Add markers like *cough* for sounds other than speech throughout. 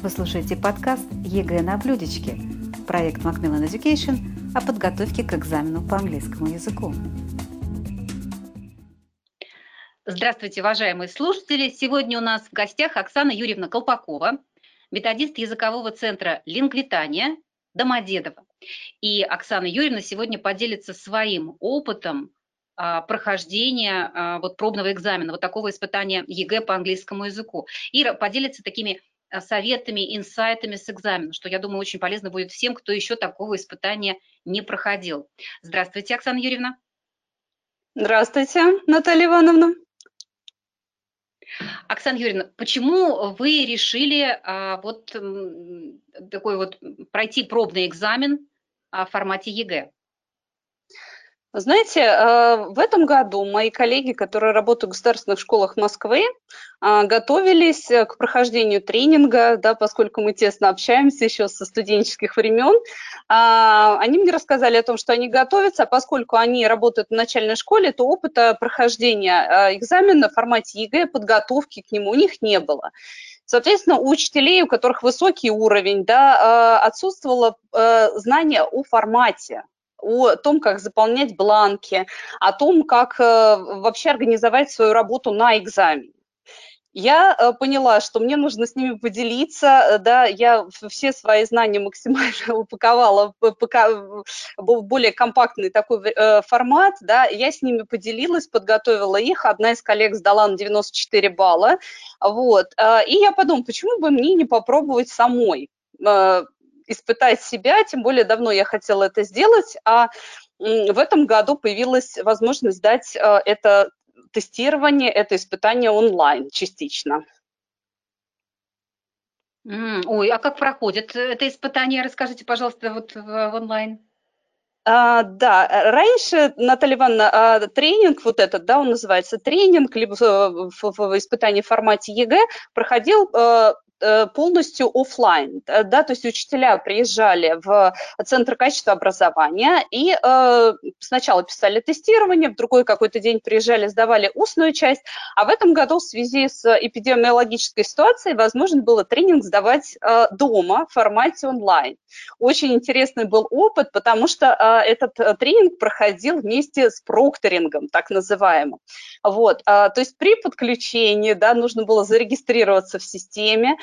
Вы слушаете подкаст ЕГЭ на блюдечке, проект Macmillan Education о подготовке к экзамену по английскому языку. Здравствуйте, уважаемые слушатели! Сегодня у нас в гостях Оксана Юрьевна Колпакова, методист языкового центра «Лингвитания» Домодедово. И Оксана Юрьевна сегодня поделится своим опытом а, прохождения а, вот пробного экзамена, вот такого испытания ЕГЭ по английскому языку. И поделится такими советами, инсайтами с экзамена, что, я думаю, очень полезно будет всем, кто еще такого испытания не проходил. Здравствуйте, Оксана Юрьевна. Здравствуйте, Наталья Ивановна. Оксана Юрьевна, почему вы решили а, вот такой вот пройти пробный экзамен а, в формате ЕГЭ? Знаете, э, в этом году мои коллеги, которые работают в государственных школах Москвы, э, готовились э, к прохождению тренинга, да, поскольку мы тесно общаемся еще со студенческих времен. Они мне рассказали о том, что они готовятся, а поскольку они работают в начальной школе, то опыта прохождения экзамена в формате ЕГЭ, подготовки к нему у них не было. Соответственно, у учителей, у которых высокий уровень, да, отсутствовало знание о формате о том, как заполнять бланки, о том, как э, вообще организовать свою работу на экзамене. Я э, поняла, что мне нужно с ними поделиться, э, да, я все свои знания максимально *laughs* упаковала в более компактный такой формат, да, я с ними поделилась, подготовила их, одна из коллег сдала на 94 балла, вот, и я подумала, почему бы мне не попробовать самой, испытать себя, тем более давно я хотела это сделать, а в этом году появилась возможность дать э, это тестирование, это испытание онлайн частично. Ой, а как проходит это испытание? Расскажите, пожалуйста, вот в онлайн. А, да, раньше, Наталья Ивановна, а, тренинг вот этот, да, он называется тренинг, либо в, в, в испытании в формате ЕГЭ, проходил э, Э, полностью офлайн, э, да, то есть учителя приезжали в Центр качества образования и э, сначала писали тестирование, в другой какой-то день приезжали, сдавали устную часть, а в этом году в связи с эпидемиологической ситуацией возможно было тренинг сдавать э, дома в формате онлайн. Очень интересный был опыт, потому что э, этот э, тренинг проходил вместе с прокторингом, так называемым. Вот, э, то есть при подключении, да, нужно было зарегистрироваться в системе,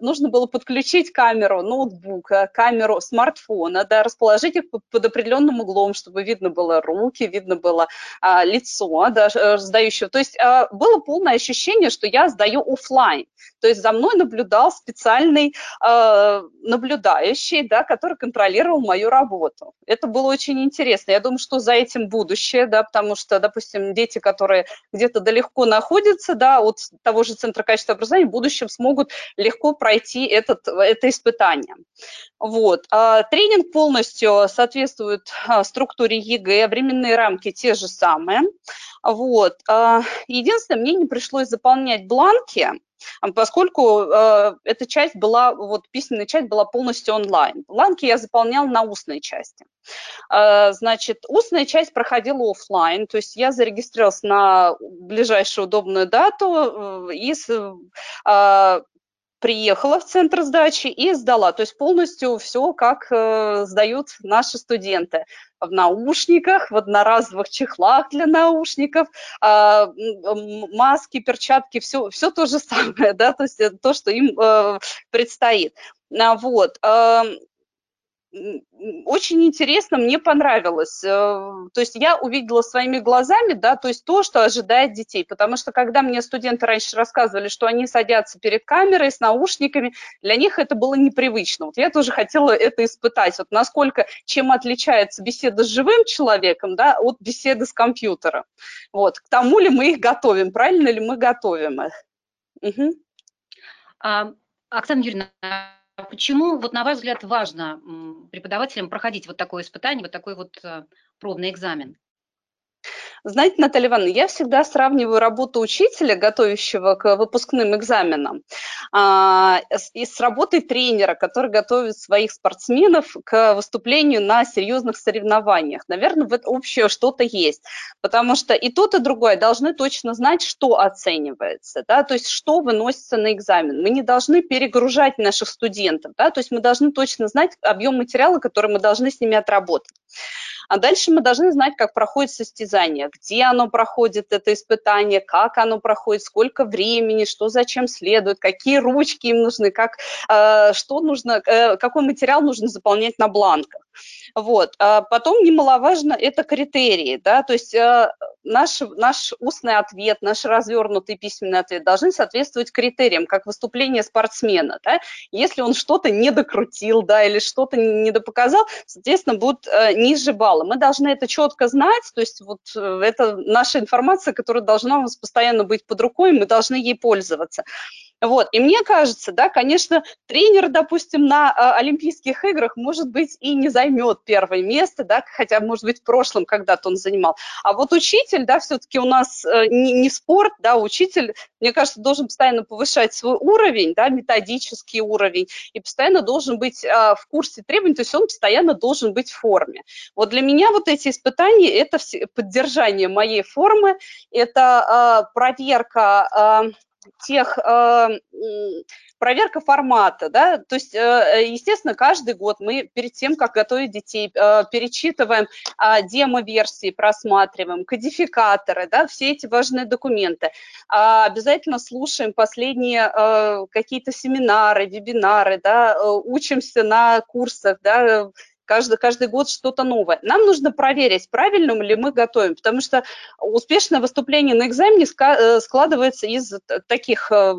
нужно было подключить камеру ноутбука, камеру смартфона, да, расположить их под определенным углом, чтобы видно было руки, видно было а, лицо да, э, сдающего. То есть а, было полное ощущение, что я сдаю офлайн. То есть за мной наблюдал специальный а, наблюдающий, да, который контролировал мою работу. Это было очень интересно. Я думаю, что за этим будущее, да, потому что, допустим, дети, которые где-то далеко находятся да, от того же Центра качества образования, в будущем смогут легко пройти этот, это испытание. Вот. А, тренинг полностью соответствует а, структуре ЕГЭ, временные рамки те же самые. Вот. А, единственное, мне не пришлось заполнять бланки, поскольку эта часть была, вот письменная часть была полностью онлайн. Бланки я заполняла на устной части. Значит, устная часть проходила офлайн, то есть я зарегистрировалась на ближайшую удобную дату э, и приехала в центр сдачи и сдала. То есть полностью все, как э, сдают наши студенты. В наушниках, в одноразовых чехлах для наушников, э, маски, перчатки, все, все то же самое, *laughs* да, то есть то, что им э, предстоит. А, вот. Очень интересно, мне понравилось. Э, то есть я увидела своими глазами, да, то есть то, что ожидает детей. Потому что когда мне студенты раньше рассказывали, что они садятся перед камерой с наушниками, для них это было непривычно. Вот я тоже хотела это испытать. Вот насколько, чем отличается беседа с живым человеком, да, от беседы с компьютером. Вот, к тому ли мы их готовим, правильно ли мы готовим их. Угу. А, Оксана Юрьевна, почему, вот на ваш взгляд, важно преподавателям проходить вот такое испытание, вот такой вот э, пробный экзамен? Знаете, Наталья Ивановна, я всегда сравниваю работу учителя, готовящего к выпускным экзаменам, а, и с работой тренера, который готовит своих спортсменов к выступлению на серьезных соревнованиях. Наверное, в это общее что-то есть, потому что и тот, и другое должны точно знать, что оценивается, да, то есть что выносится на экзамен. Мы не должны перегружать наших студентов, да, то есть мы должны точно знать объем материала, который мы должны с ними отработать. А дальше мы должны знать, как проходит состязание, где оно проходит, это испытание, как оно проходит, сколько времени, что зачем следует, какие ручки им нужны, как, э, что нужно, э, какой материал нужно заполнять на бланках. Вот. А потом немаловажно это критерии, да, то есть э, наш, наш устный ответ, наш развернутый письменный ответ должны соответствовать критериям, как выступление спортсмена, да. Если он что-то не докрутил, да, или что-то не допоказал, соответственно, будут э, ниже балла. Мы должны это четко знать, то есть вот э, это наша информация, которая должна у нас постоянно быть под рукой, мы должны ей пользоваться. Вот. И мне кажется, да, конечно, тренер, допустим, на э, Олимпийских играх, может быть, и не займет первое место, да, хотя, может быть, в прошлом когда-то он занимал. А вот учитель, да, все-таки у нас э, не, не спорт, да, учитель, мне кажется, должен постоянно повышать свой уровень, да, методический уровень, и постоянно должен быть э, в курсе требований, то есть он постоянно должен быть в форме. Вот для меня вот эти испытания – это поддержание моей формы, это э, проверка э, тех, э, проверка формата, да, то есть, э, естественно, каждый год мы перед тем, как готовить детей, э, перечитываем э, демо-версии, просматриваем, кодификаторы, да, все эти важные документы. А обязательно слушаем последние э, какие-то семинары, вебинары, да, э, учимся на курсах, да, каждый, каждый год что-то новое. Нам нужно проверить, правильно ли мы готовим, потому что успешное выступление на экзамене э, складывается из таких э,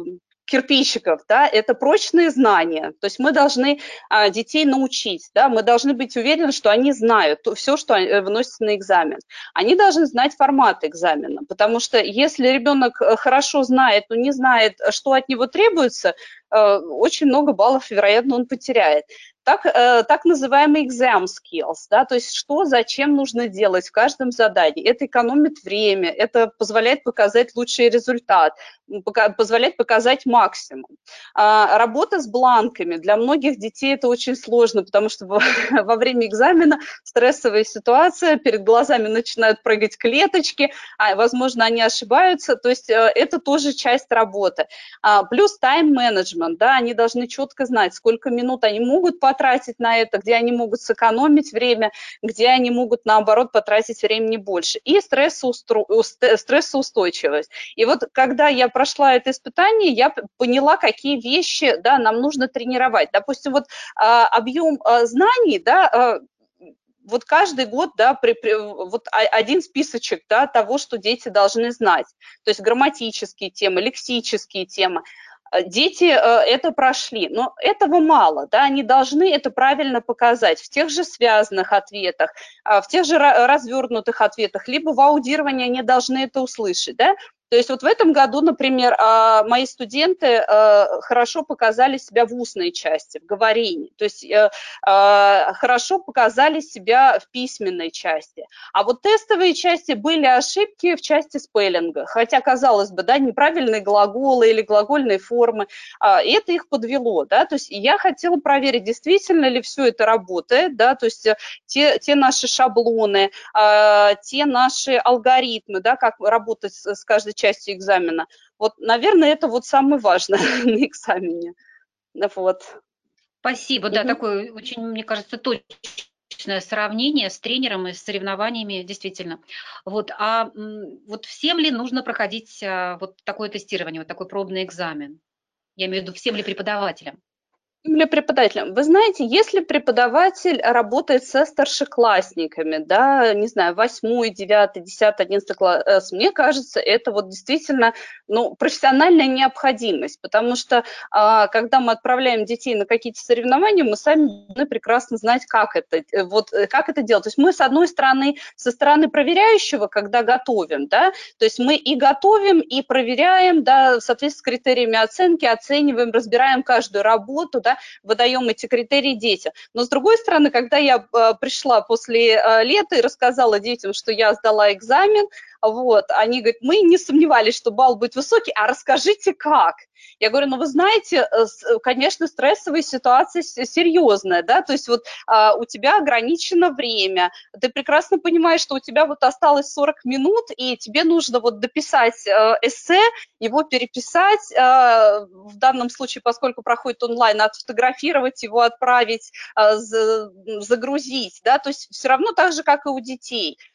кирпичиков, да, это прочные знания. То есть мы должны а, детей научить, да, мы должны быть уверены, что они знают все, что э, выносится на экзамен. Они должны знать формат экзамена, потому что если ребенок хорошо знает, но не знает, что от него требуется, очень много баллов, вероятно, он потеряет так, э, так называемые exam skills, да, то есть что, зачем нужно делать в каждом задании. Это экономит время, это позволяет показать лучший результат, позволяет показать максимум. А, работа с бланками. Для многих детей это очень сложно, потому что *laughs* во время экзамена стрессовая ситуация, перед глазами начинают прыгать клеточки, а, возможно, они ошибаются, то есть э, это тоже часть работы. А, плюс тайм-менеджмент, да, они должны четко знать, сколько минут они могут потратить, на это, где они могут сэкономить время, где они могут, наоборот, потратить времени больше. И стрессоустойчивость. И вот когда я прошла это испытание, я поняла, какие вещи да, нам нужно тренировать. Допустим, вот а, объем а, знаний, да, а, вот каждый год, да, при, при, вот один списочек, да, того, что дети должны знать. То есть грамматические темы, лексические темы. Э, дети э, это прошли, но этого мало, да, они должны это правильно показать в тех же связанных ответах, а, в тех же развернутых ответах, либо в аудировании они должны это услышать, да, то есть вот в этом году, например, а, мои студенты а, хорошо показали себя в устной части, в говорении, то есть э, а, хорошо показали себя в письменной части. А вот тестовые части были ошибки в части спеллинга, хотя, казалось бы, да, неправильные глаголы или глагольные формы, и это их подвело, да, то есть я хотела проверить, действительно ли все это работает, да, то есть э, те, те наши шаблоны, те наши алгоритмы, да, как работать с каждой частью экзамена. Вот, наверное, это вот самое важное *laughs* на экзамене. Вот. Спасибо, да, такое очень, мне кажется, точное сравнение с тренером и с соревнованиями, действительно. Вот, а вот всем ли нужно проходить а, вот такое тестирование, вот такой пробный экзамен? Я имею в виду, всем ли преподавателям? Для преподавателя. Вы знаете, если преподаватель работает со старшеклассниками, да, не знаю, восьмой, девятый, десятый, одиннадцатый класс, мне кажется, это вот действительно ну, профессиональная необходимость, потому что а, когда мы отправляем детей на какие-то соревнования, мы сами должны прекрасно знать, как это, э, вот, э, как это делать. То есть мы, с одной стороны, со стороны проверяющего, когда готовим, да, то есть мы и готовим, и проверяем, да, в соответствии с критериями оценки, оцениваем, разбираем каждую работу, да, выдаем эти критерии детям. Но с другой стороны, когда я э, пришла после э, лета и рассказала детям, что я сдала экзамен, вот, они говорят, мы не сомневались, что балл будет высокий, а расскажите как. Я говорю, ну вы знаете, э, конечно, стрессовая ситуация серьезная, да, то есть вот а, у тебя ограничено время, ты прекрасно понимаешь, что у тебя вот осталось 40 минут, и тебе нужно вот дописать э, эссе, его переписать, э, в данном случае, поскольку проходит онлайн, отфотографировать его, отправить, э, загрузить, да, то есть все равно так же, как и у детей –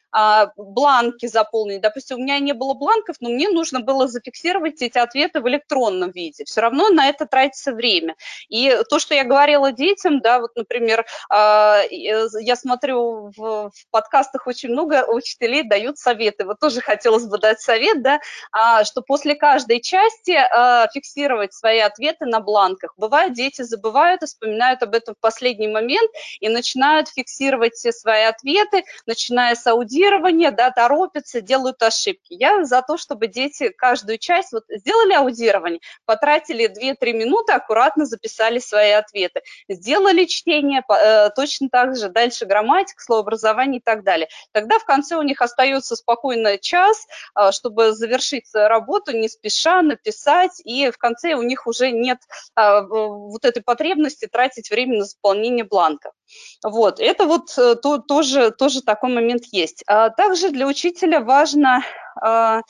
бланки заполнить. Допустим, у меня не было бланков, но мне нужно было зафиксировать эти ответы в электронном виде. Все равно на это тратится время. И то, что я говорила детям, да, вот, например, а, я смотрю в, подкастах очень много учителей дают советы. Вот тоже хотелось бы дать совет, да, а, что после каждой части фиксировать свои ответы на бланках. Бывает, дети забывают и вспоминают об этом в последний момент и начинают фиксировать все свои ответы, начиная с аудио аудирование, да, торопятся, делают ошибки. Я за то, чтобы дети каждую часть вот сделали аудирование, потратили 2-3 минуты, аккуратно записали свои ответы, сделали чтение, э, точно так же дальше грамматика, словообразование и так далее. Тогда в конце у них остается спокойно час, э, чтобы завершить работу, не спеша написать, и в конце у них уже нет э, вот этой потребности тратить время на заполнение бланка. Вот, это вот то, тоже, тоже такой момент есть. А также для учителя важно а,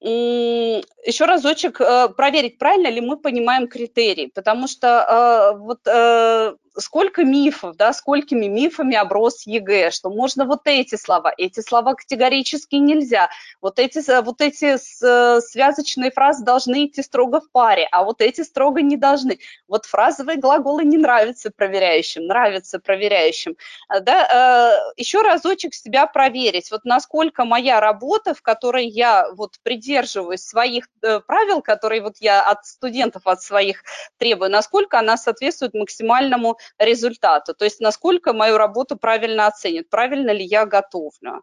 еще разочек э, проверить, правильно ли мы понимаем критерии, потому что э, вот э, сколько мифов, да, сколькими мифами оброс ЕГЭ, что можно вот эти слова, эти слова категорически нельзя, вот эти, вот эти связочные фразы должны идти строго в паре, а вот эти строго не должны. Вот фразовые глаголы не нравятся проверяющим, нравятся проверяющим. Да, еще разочек себя проверить, вот насколько моя работа, в которой я вот придерживаюсь своих правил, которые вот я от студентов, от своих требую, насколько она соответствует максимальному результату, то есть насколько мою работу правильно оценят, правильно ли я готовлю.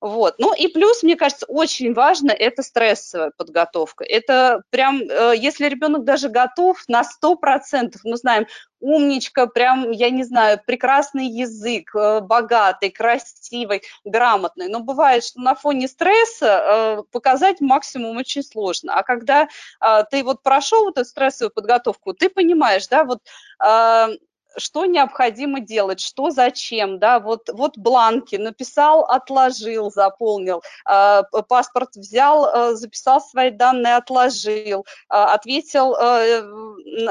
Вот. Ну и плюс, мне кажется, очень важно это стрессовая подготовка. Это прям, э, если ребенок даже готов на 100%, мы знаем, умничка, прям, я не знаю, прекрасный язык, э, богатый, красивый, грамотный. Но бывает, что на фоне стресса э, показать максимум очень сложно. А когда ты вот прошел вот эту стрессовую подготовку, ты понимаешь, да, вот что необходимо делать, что зачем, да, вот, вот бланки, написал, отложил, заполнил, э, паспорт взял, э, записал свои данные, отложил, э, ответил э,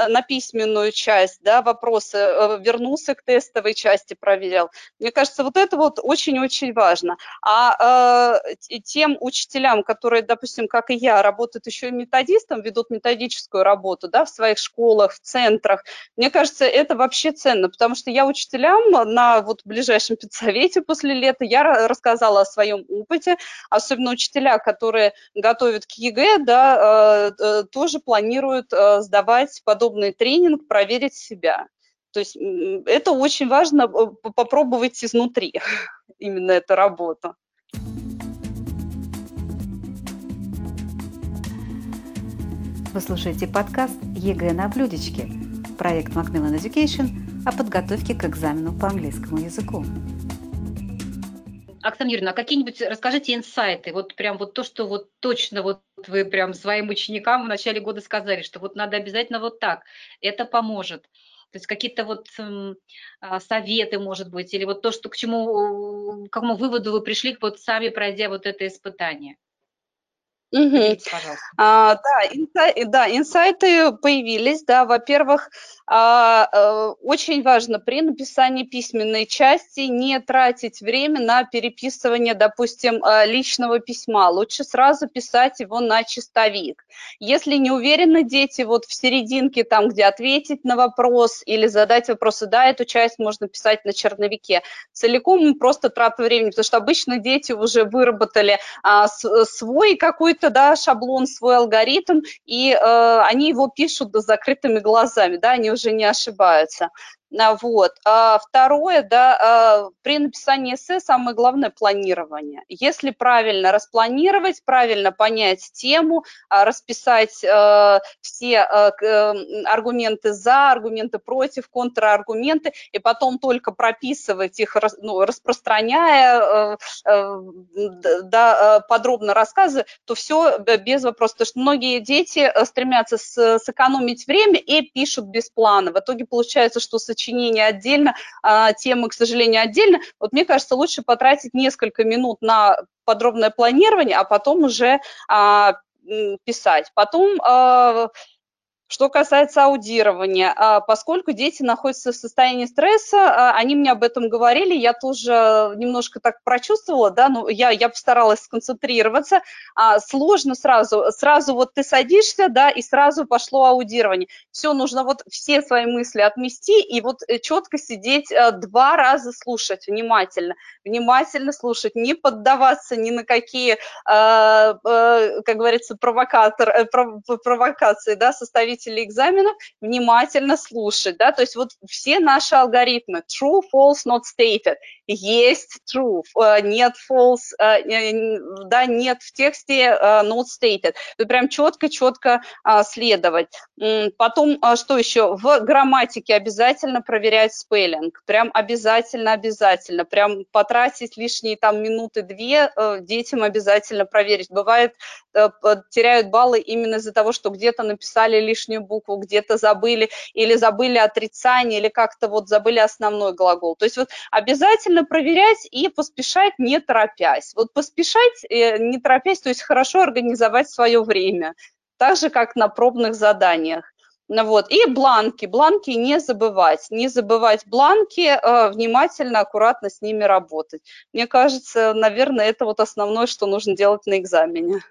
на письменную часть, да, вопросы, э, вернулся к тестовой части, проверил. Мне кажется, вот это вот очень-очень важно. А э, тем учителям, которые, допустим, как и я, работают еще и методистом, ведут методическую работу, да, в своих школах, в центрах, мне кажется, это вообще вообще ценно, потому что я учителям на вот ближайшем педсовете после лета, я рассказала о своем опыте, особенно учителя, которые готовят к ЕГЭ, да, э, э, тоже планируют э, сдавать подобный тренинг, проверить себя. То есть это очень важно попробовать изнутри *laughs* именно эту работу. Вы слушаете подкаст «ЕГЭ на блюдечке» проект Macmillan Education о подготовке к экзамену по английскому языку. Оксана Юрьевна, а какие-нибудь расскажите инсайты, вот прям вот то, что вот точно вот вы прям своим ученикам в начале года сказали, что вот надо обязательно вот так, это поможет. То есть какие-то вот э, советы, может быть, или вот то, что к чему, к какому выводу вы пришли, вот сами пройдя вот это испытание. Угу. А, да, инсай, да, инсайты появились, да, во-первых, очень важно при написании письменной части не тратить время на переписывание, допустим, а, личного письма, лучше сразу писать его на чистовик. Если не уверены дети вот в серединке, там, где ответить на вопрос или задать вопросы, да, эту часть можно писать на черновике. Целиком просто трата времени, потому что обычно дети уже выработали а, свой какой-то да, шаблон, свой алгоритм, и э, они его пишут с закрытыми глазами, да, они уже не ошибаются. А, вот. А второе, да, а, при написании эссе самое главное планирование. Если правильно распланировать, правильно понять тему, а, расписать э, все э, аргументы за, аргументы против, контраргументы, и потом только прописывать их, ну, распространяя, э, да, подробно рассказы, то все без вопросов. Потому что многие дети стремятся сэкономить время и пишут без плана. В итоге получается, что с сочинение отдельно, а темы, к сожалению, отдельно. Вот мне кажется, лучше потратить несколько минут на подробное планирование, а потом уже а, писать. Потом а, что касается аудирования, а, поскольку дети находятся в состоянии стресса, а, они мне об этом говорили, я тоже немножко так прочувствовала, да, ну, я, я постаралась сконцентрироваться, а, сложно сразу, сразу вот ты садишься, да, и сразу пошло аудирование. Все, нужно вот все свои мысли отмести и вот э, четко сидеть э, два раза слушать внимательно, внимательно слушать, не поддаваться ни на какие, как говорится, провокатор, э, провокации, да, составить руководителей экзаменов внимательно слушать, да, то есть вот все наши алгоритмы true, false, not stated, есть true, э, нет false, э, да, нет в тексте э, not stated, то прям четко-четко а, следовать. Потом, а, что еще? В грамматике обязательно проверять спеллинг, прям обязательно-обязательно, прям потратить лишние там минуты-две детям обязательно проверить. Бывает, теряют баллы именно из-за того, что где-то написали лишние лишнюю букву, где-то забыли, или забыли отрицание, или как-то вот забыли основной глагол. То есть вот обязательно проверять и поспешать, не торопясь. Вот поспешать, э, не торопясь, то есть хорошо организовать свое время, так же, как на пробных заданиях. Ну вот. И бланки. Бланки не забывать. Не забывать бланки, э, внимательно, аккуратно с ними работать. Мне кажется, наверное, это вот основное, что нужно делать на экзамене.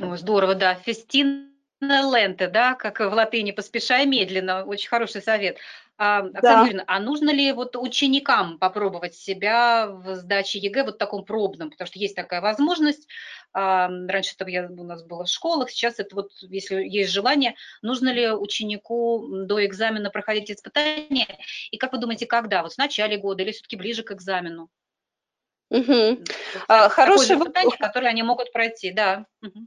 О, здорово, да. Festina lente, да, как в латыни, поспешай медленно, очень хороший совет. А, Оксана да. Юрьевна, а нужно ли вот ученикам попробовать себя в сдаче ЕГЭ вот таком пробном, потому что есть такая возможность, а, раньше это я, у нас было в школах, сейчас это вот, если есть желание, нужно ли ученику до экзамена проходить испытания, и как вы думаете, когда, вот в начале года или все-таки ближе к экзамену? Угу. А, хорошее испытание, которое они могут пройти, да. Угу.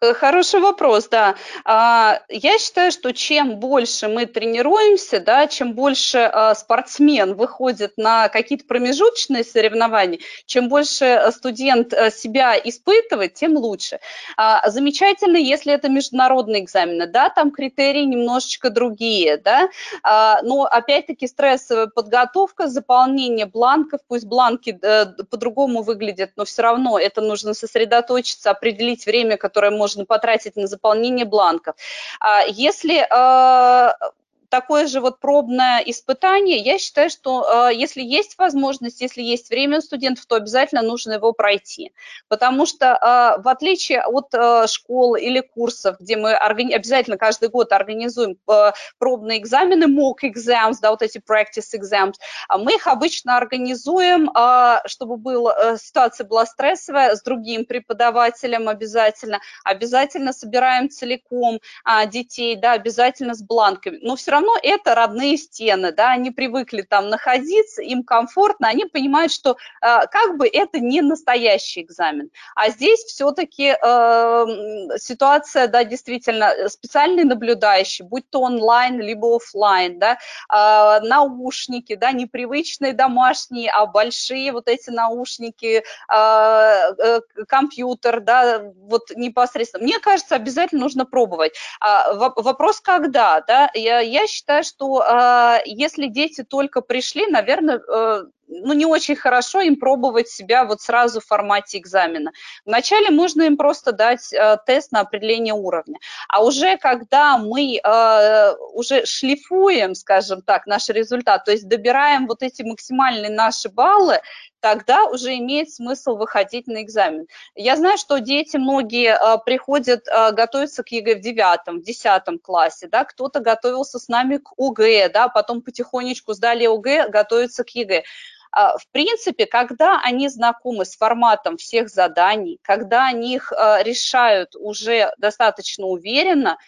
Э, хороший вопрос, да. А, я считаю, что чем больше мы тренируемся, да, чем больше а, спортсмен выходит на какие-то промежуточные соревнования, чем больше э, студент э, себя испытывает, тем лучше. А, замечательно, если это международные экзамены, да, там критерии немножечко другие, да, но опять-таки стрессовая подготовка, заполнение бланков, пусть бланки по-другому выглядят, но все равно это нужно сосредоточиться, определить время, которое можно можно потратить на заполнение бланков. А если а, такое же вот пробное испытание, я считаю, что э, если есть возможность, если есть время у студентов, то обязательно нужно его пройти. Потому что э, в отличие от э, школ или курсов, где мы органи- обязательно каждый год организуем э, пробные экзамены, mock exams, да, вот эти practice exams, а мы их обычно организуем, э, чтобы был, э, ситуация была стрессовая, с другим преподавателем обязательно, обязательно собираем целиком э, детей, да, обязательно с бланками. Но все равно равно это родные стены, да, они привыкли там находиться, им комфортно, они понимают, что э, как бы это не настоящий экзамен. А здесь все-таки э, ситуация, да, действительно, специальный наблюдающий, будь то онлайн, либо офлайн, да, э, наушники, да, непривычные домашние, а большие вот эти наушники, э, э, компьютер, да, вот непосредственно. Мне кажется, обязательно нужно пробовать. А, вопрос, когда, да, я, я считаю, что э, если дети только пришли, наверное, э, ну, не очень хорошо им пробовать себя вот сразу в формате экзамена. Вначале можно им просто дать э, тест на определение уровня. А уже когда мы э, уже шлифуем, скажем так, наш результат, то есть добираем вот эти максимальные наши баллы, тогда уже имеет смысл выходить на экзамен. Я знаю, что дети многие а, приходят а, готовиться к ЕГЭ в девятом, в десятом классе, да, кто-то готовился с нами к ОГЭ, да, потом потихонечку сдали ОГЭ, готовятся к ЕГЭ. А, в принципе, когда они знакомы с форматом всех заданий, когда они их решают уже достаточно уверенно,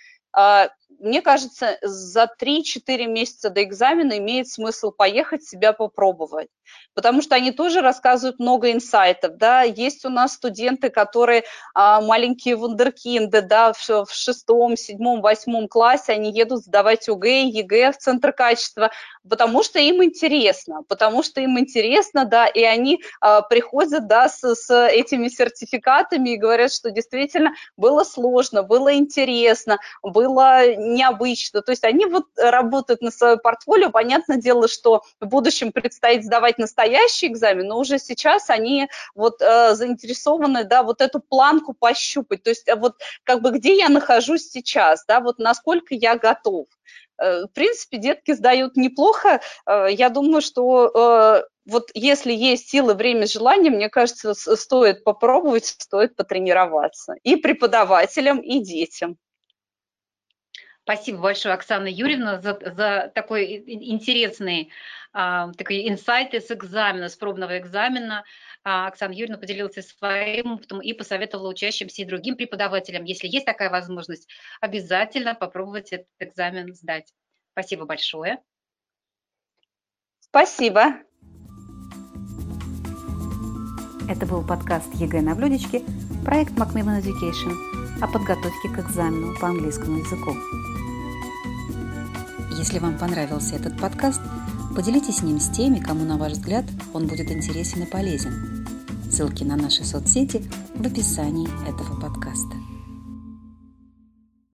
мне кажется, за 3-4 месяца до экзамена имеет смысл поехать себя попробовать, потому что они тоже рассказывают много инсайтов, да, есть у нас студенты, которые а, маленькие вундеркинды, да, в, в шестом, седьмом, восьмом классе, они едут сдавать ОГЭ, ЕГЭ в Центр качества, потому что им интересно, потому что им интересно, да, и они а, приходят, да, с, с этими сертификатами и говорят, что действительно было сложно, было интересно, было необычно, то есть они вот работают на свое портфолио, понятное дело, что в будущем предстоит сдавать настоящий экзамен, но уже сейчас они вот э, заинтересованы, да, вот эту планку пощупать, то есть э, вот как бы где я нахожусь сейчас, да, вот насколько я готов. Э, в принципе, детки сдают неплохо. Э, я думаю, что вот если есть силы, время, желание, мне кажется, стоит попробовать, стоит потренироваться. И преподавателям, и детям. Спасибо большое, Оксана Юрьевна, за, за такой интересный а, такие инсайты с экзамена, с пробного экзамена. А, Оксана Юрьевна поделилась своим опытом и посоветовала учащимся и другим преподавателям, если есть такая возможность, обязательно попробовать этот экзамен сдать. Спасибо большое. Спасибо. Это был подкаст ЕГЭ на блюдечке, проект Macmillan Education о подготовке к экзамену по английскому языку. Если вам понравился этот подкаст, поделитесь ним с теми, кому, на ваш взгляд, он будет интересен и полезен. Ссылки на наши соцсети в описании этого подкаста.